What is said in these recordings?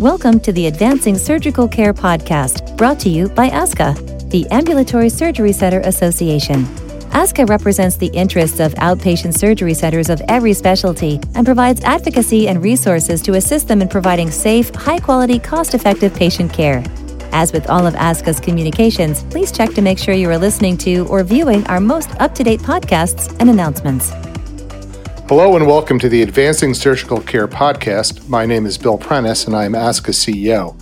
Welcome to the Advancing Surgical Care podcast, brought to you by ASCA, the Ambulatory Surgery Center Association. ASCA represents the interests of outpatient surgery centers of every specialty and provides advocacy and resources to assist them in providing safe, high quality, cost effective patient care. As with all of ASCA's communications, please check to make sure you are listening to or viewing our most up to date podcasts and announcements. Hello and welcome to the Advancing Surgical Care podcast. My name is Bill Prentice and I am ASCA CEO.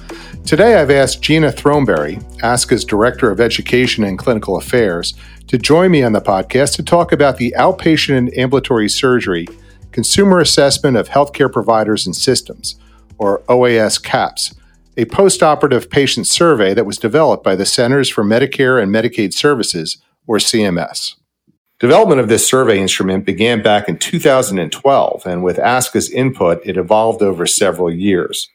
Today I've asked Gina Throneberry, ASCA's Director of Education and Clinical Affairs, to join me on the podcast to talk about the outpatient and ambulatory surgery consumer assessment of healthcare providers and systems, or OAS CAHPS, a post-operative patient survey that was developed by the Centers for Medicare and Medicaid Services, or CMS. Development of this survey instrument began back in 2012, and with ASCA's input, it evolved over several years.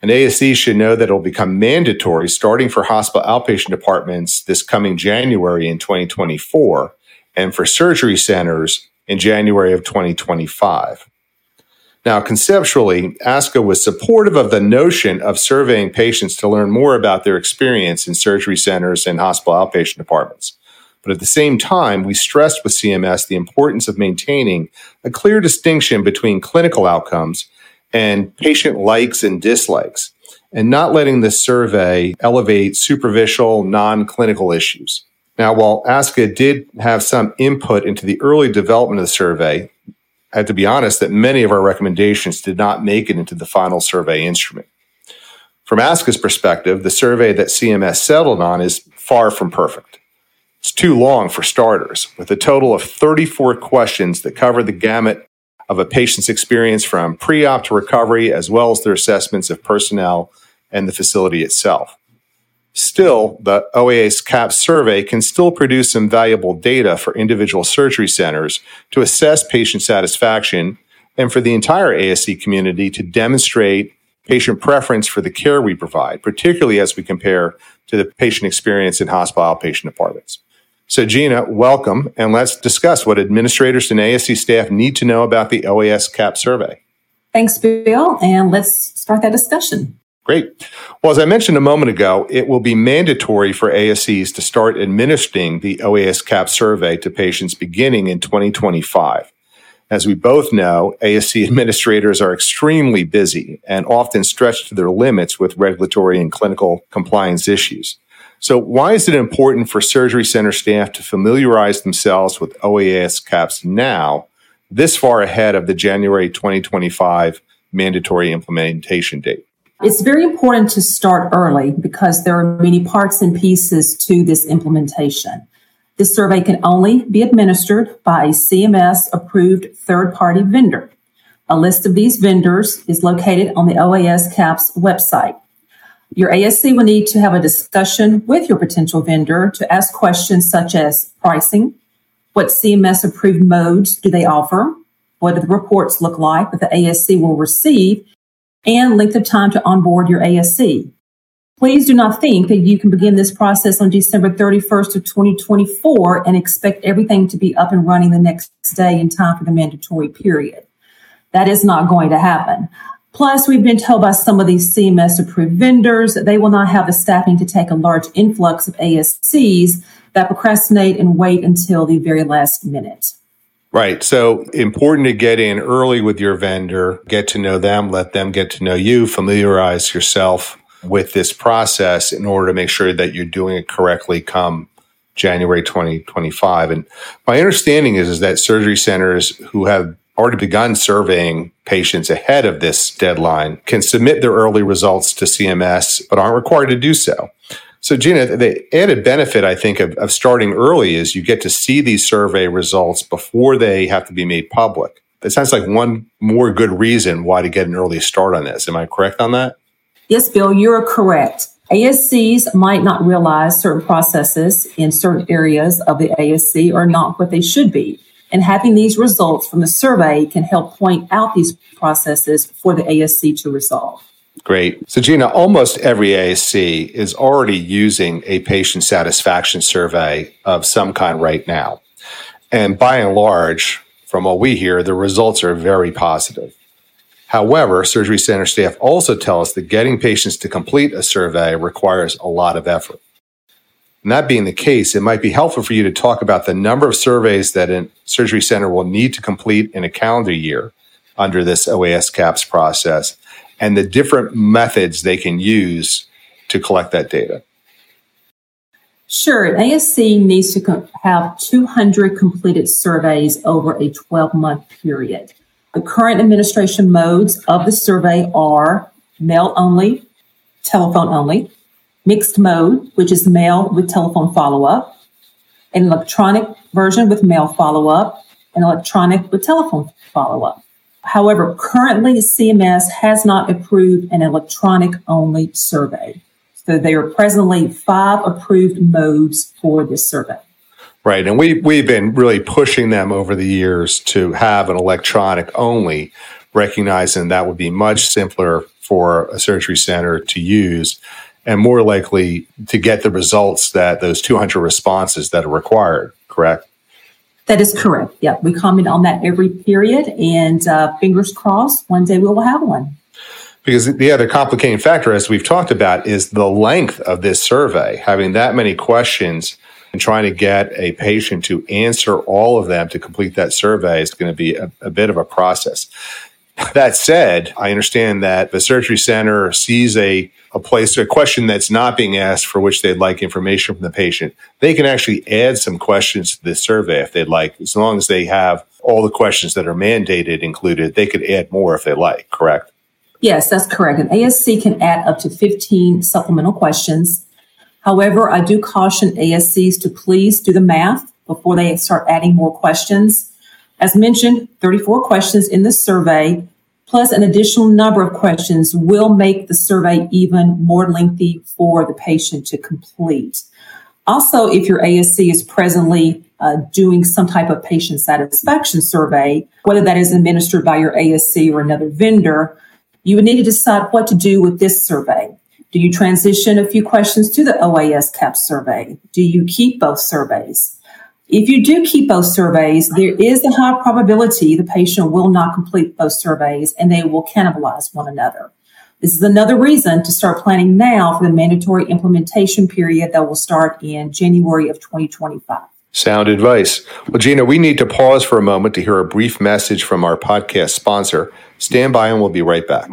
An ASC should know that it will become mandatory starting for hospital outpatient departments this coming January in 2024, and for surgery centers in January of 2025. Now, conceptually, ASCA was supportive of the notion of surveying patients to learn more about their experience in surgery centers and hospital outpatient departments. But at the same time, we stressed with CMS the importance of maintaining a clear distinction between clinical outcomes and patient likes and dislikes, and not letting the survey elevate superficial, non clinical issues. Now, while ASCA did have some input into the early development of the survey, I have to be honest that many of our recommendations did not make it into the final survey instrument. From ASCA's perspective, the survey that CMS settled on is far from perfect. It's too long for starters, with a total of 34 questions that cover the gamut of a patient's experience from pre op to recovery, as well as their assessments of personnel and the facility itself. Still, the OAS CAHPS survey can still produce some valuable data for individual surgery centers to assess patient satisfaction and for the entire ASC community to demonstrate patient preference for the care we provide, particularly as we compare to the patient experience in hospital outpatient departments. So, Gina, welcome, and let's discuss what administrators and ASC staff need to know about the OAS CAHPS survey. Thanks, Bill, and let's start that discussion. Great. Well, as I mentioned a moment ago, it will be mandatory for ASCs to start administering the OAS CAHPS survey to patients beginning in 2025. As we both know, ASC administrators are extremely busy and often stretched to their limits with regulatory and clinical compliance issues. So, why is it important for surgery center staff to familiarize themselves with OAS CAHPS now, this far ahead of the January 2025 mandatory implementation date? It's very important to start early because there are many parts and pieces to this implementation. This survey can only be administered by a CMS approved third party vendor. A list of these vendors is located on the OAS CAHPS website. Your ASC will need to have a discussion with your potential vendor to ask questions such as pricing, what CMS approved modes do they offer, what do the reports look like that the ASC will receive, and length of time to onboard your ASC. Please do not think that you can begin this process on December 31st of 2024 and expect everything to be up and running the next day in time for the mandatory period. That is not going to happen. Plus, we've been told by some of these CMS approved vendors that they will not have the staffing to take a large influx of ASCs that procrastinate and wait until the very last minute. Right. So important to get in early with your vendor, get to know them, let them get to know you, familiarize yourself with this process in order to make sure that you're doing it correctly come January 2025. And my understanding is, is that surgery centers who have already begun surveying patients ahead of this deadline can submit their early results to CMS, but aren't required to do so. So, Gina, the added benefit, I think, of, of starting early is you get to see these survey results before they have to be made public. That sounds like one more good reason why to get an early start on this. Am I correct on that? Yes, Bill, you're correct. ASCs might not realize certain processes in certain areas of the ASC are not what they should be. And having these results from the survey can help point out these processes for the ASC to resolve. Great. So, Gina, almost every ASC is already using a patient satisfaction survey of some kind right now. And by and large, from what we hear, the results are very positive. However, surgery center staff also tell us that getting patients to complete a survey requires a lot of effort. And that being the case, it might be helpful for you to talk about the number of surveys that a surgery center will need to complete in a calendar year under this OAS CAHPS process and the different methods they can use to collect that data. Sure. ASC needs to have 200 completed surveys over a 12 month period. The current administration modes of the survey are mail only, telephone only, mixed mode, which is mail with telephone follow up, an electronic version with mail follow up, and electronic with telephone follow up. However, currently CMS has not approved an electronic only survey. So there are presently five approved modes for this survey. Right. And we, we've been really pushing them over the years to have an electronic only, recognizing that would be much simpler for a surgery center to use and more likely to get the results that those 200 responses that are required, correct? That is correct. Yeah, we comment on that every period, and uh, fingers crossed, one day we will have one. Because the other complicating factor, as we've talked about, is the length of this survey. Having that many questions and trying to get a patient to answer all of them to complete that survey is going to be a, a bit of a process. That said, I understand that the surgery center sees a, a place, a question that's not being asked for which they'd like information from the patient. They can actually add some questions to this survey if they'd like, as long as they have all the questions that are mandated included. They could add more if they like, correct? Yes, that's correct. An ASC can add up to 15 supplemental questions. However, I do caution ASCs to please do the math before they start adding more questions as mentioned, 34 questions in the survey, plus an additional number of questions will make the survey even more lengthy for the patient to complete. Also, if your ASC is presently uh, doing some type of patient satisfaction survey, whether that is administered by your ASC or another vendor, you would need to decide what to do with this survey. Do you transition a few questions to the OAS CAHPS survey? Do you keep both surveys? If you do keep both surveys, there is a high probability the patient will not complete both surveys and they will cannibalize one another. This is another reason to start planning now for the mandatory implementation period that will start in January of 2025. Sound advice. Well, Gina, we need to pause for a moment to hear a brief message from our podcast sponsor. Stand by and we'll be right back.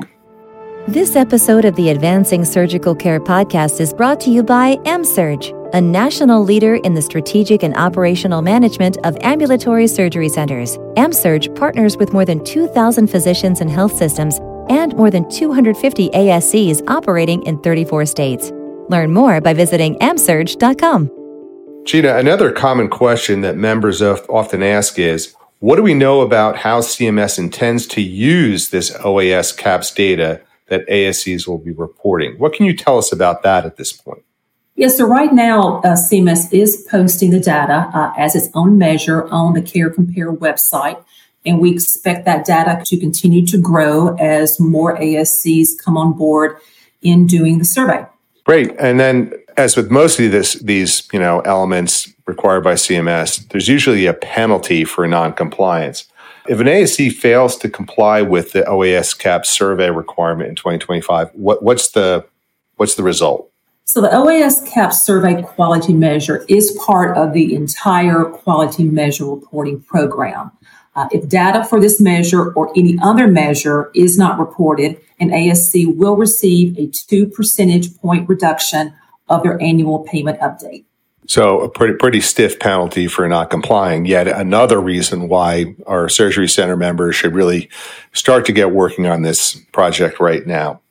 This episode of the Advancing Surgical Care podcast is brought to you by AmSurg a national leader in the strategic and operational management of ambulatory surgery centers. AmSurg partners with more than 2,000 physicians and health systems and more than 250 ASCs operating in 34 states. Learn more by visiting amsurg.com. Gina, another common question that members often ask is what do we know about how CMS intends to use this OAS CAHPS data that ASCs will be reporting? What can you tell us about that at this point? Yes, so right now, uh, CMS is posting the data uh, as its own measure on the Care Compare website. And we expect that data to continue to grow as more ASCs come on board in doing the survey. Great. And then, as with mostly this, these you know elements required by CMS, there's usually a penalty for noncompliance. If an ASC fails to comply with the OAS CAHPS survey requirement in 2025, what, what's the what's the result? So the OAS CAHPS survey quality measure is part of the entire quality measure reporting program. Uh, if data for this measure or any other measure is not reported, an ASC will receive a two percentage point reduction of their annual payment update. So a pretty pretty stiff penalty for not complying. Yet another reason why our surgery center members should really start to get working on this project right now.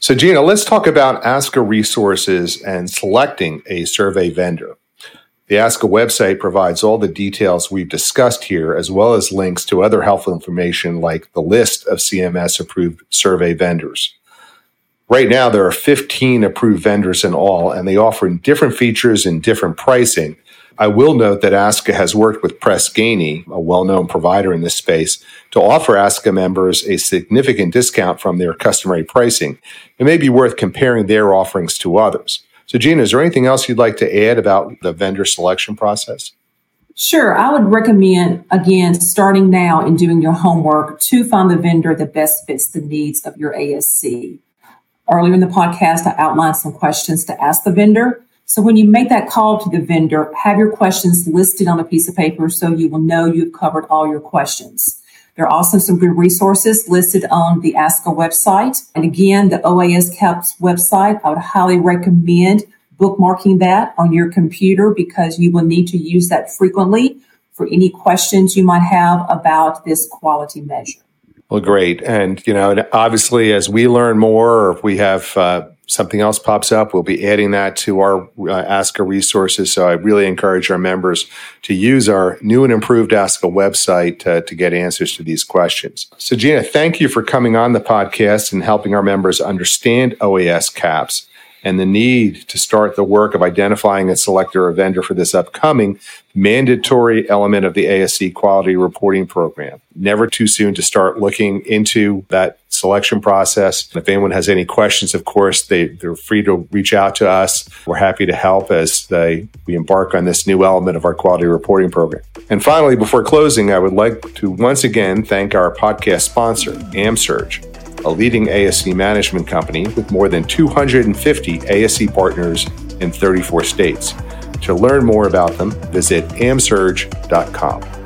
So, Gina, let's talk about ASCA resources and selecting a survey vendor. The ASCA website provides all the details we've discussed here, as well as links to other helpful information like the list of CMS approved survey vendors. Right now, there are 15 approved vendors in all, and they offer different features and different pricing I will note that ASCA has worked with Press Ganey, a well-known provider in this space, to offer ASCA members a significant discount from their customary pricing. It may be worth comparing their offerings to others. So, Gina, is there anything else you'd like to add about the vendor selection process? Sure. I would recommend, again, starting now and doing your homework to find the vendor that best fits the needs of your ASC. Earlier in the podcast, I outlined some questions to ask the vendor. So when you make that call to the vendor, have your questions listed on a piece of paper so you will know you've covered all your questions. There are also some good resources listed on the ASCA website. And again, the OAS CAHPS website, I would highly recommend bookmarking that on your computer because you will need to use that frequently for any questions you might have about this quality measure. Well, great. And, you know, obviously, as we learn more, or if we have uh, something else pops up, we'll be adding that to our uh, a resources. So I really encourage our members to use our new and improved ASCA website uh, to get answers to these questions. So, Gina, thank you for coming on the podcast and helping our members understand OAS CAHPS and the need to start the work of identifying a selector or vendor for this upcoming mandatory element of the ASC quality reporting program. Never too soon to start looking into that selection process. If anyone has any questions, of course, they, they're free to reach out to us. We're happy to help as they, we embark on this new element of our quality reporting program. And finally, before closing, I would like to once again thank our podcast sponsor, AmSurg a leading ASC management company with more than 250 ASC partners in 34 states. To learn more about them, visit amsurg.com.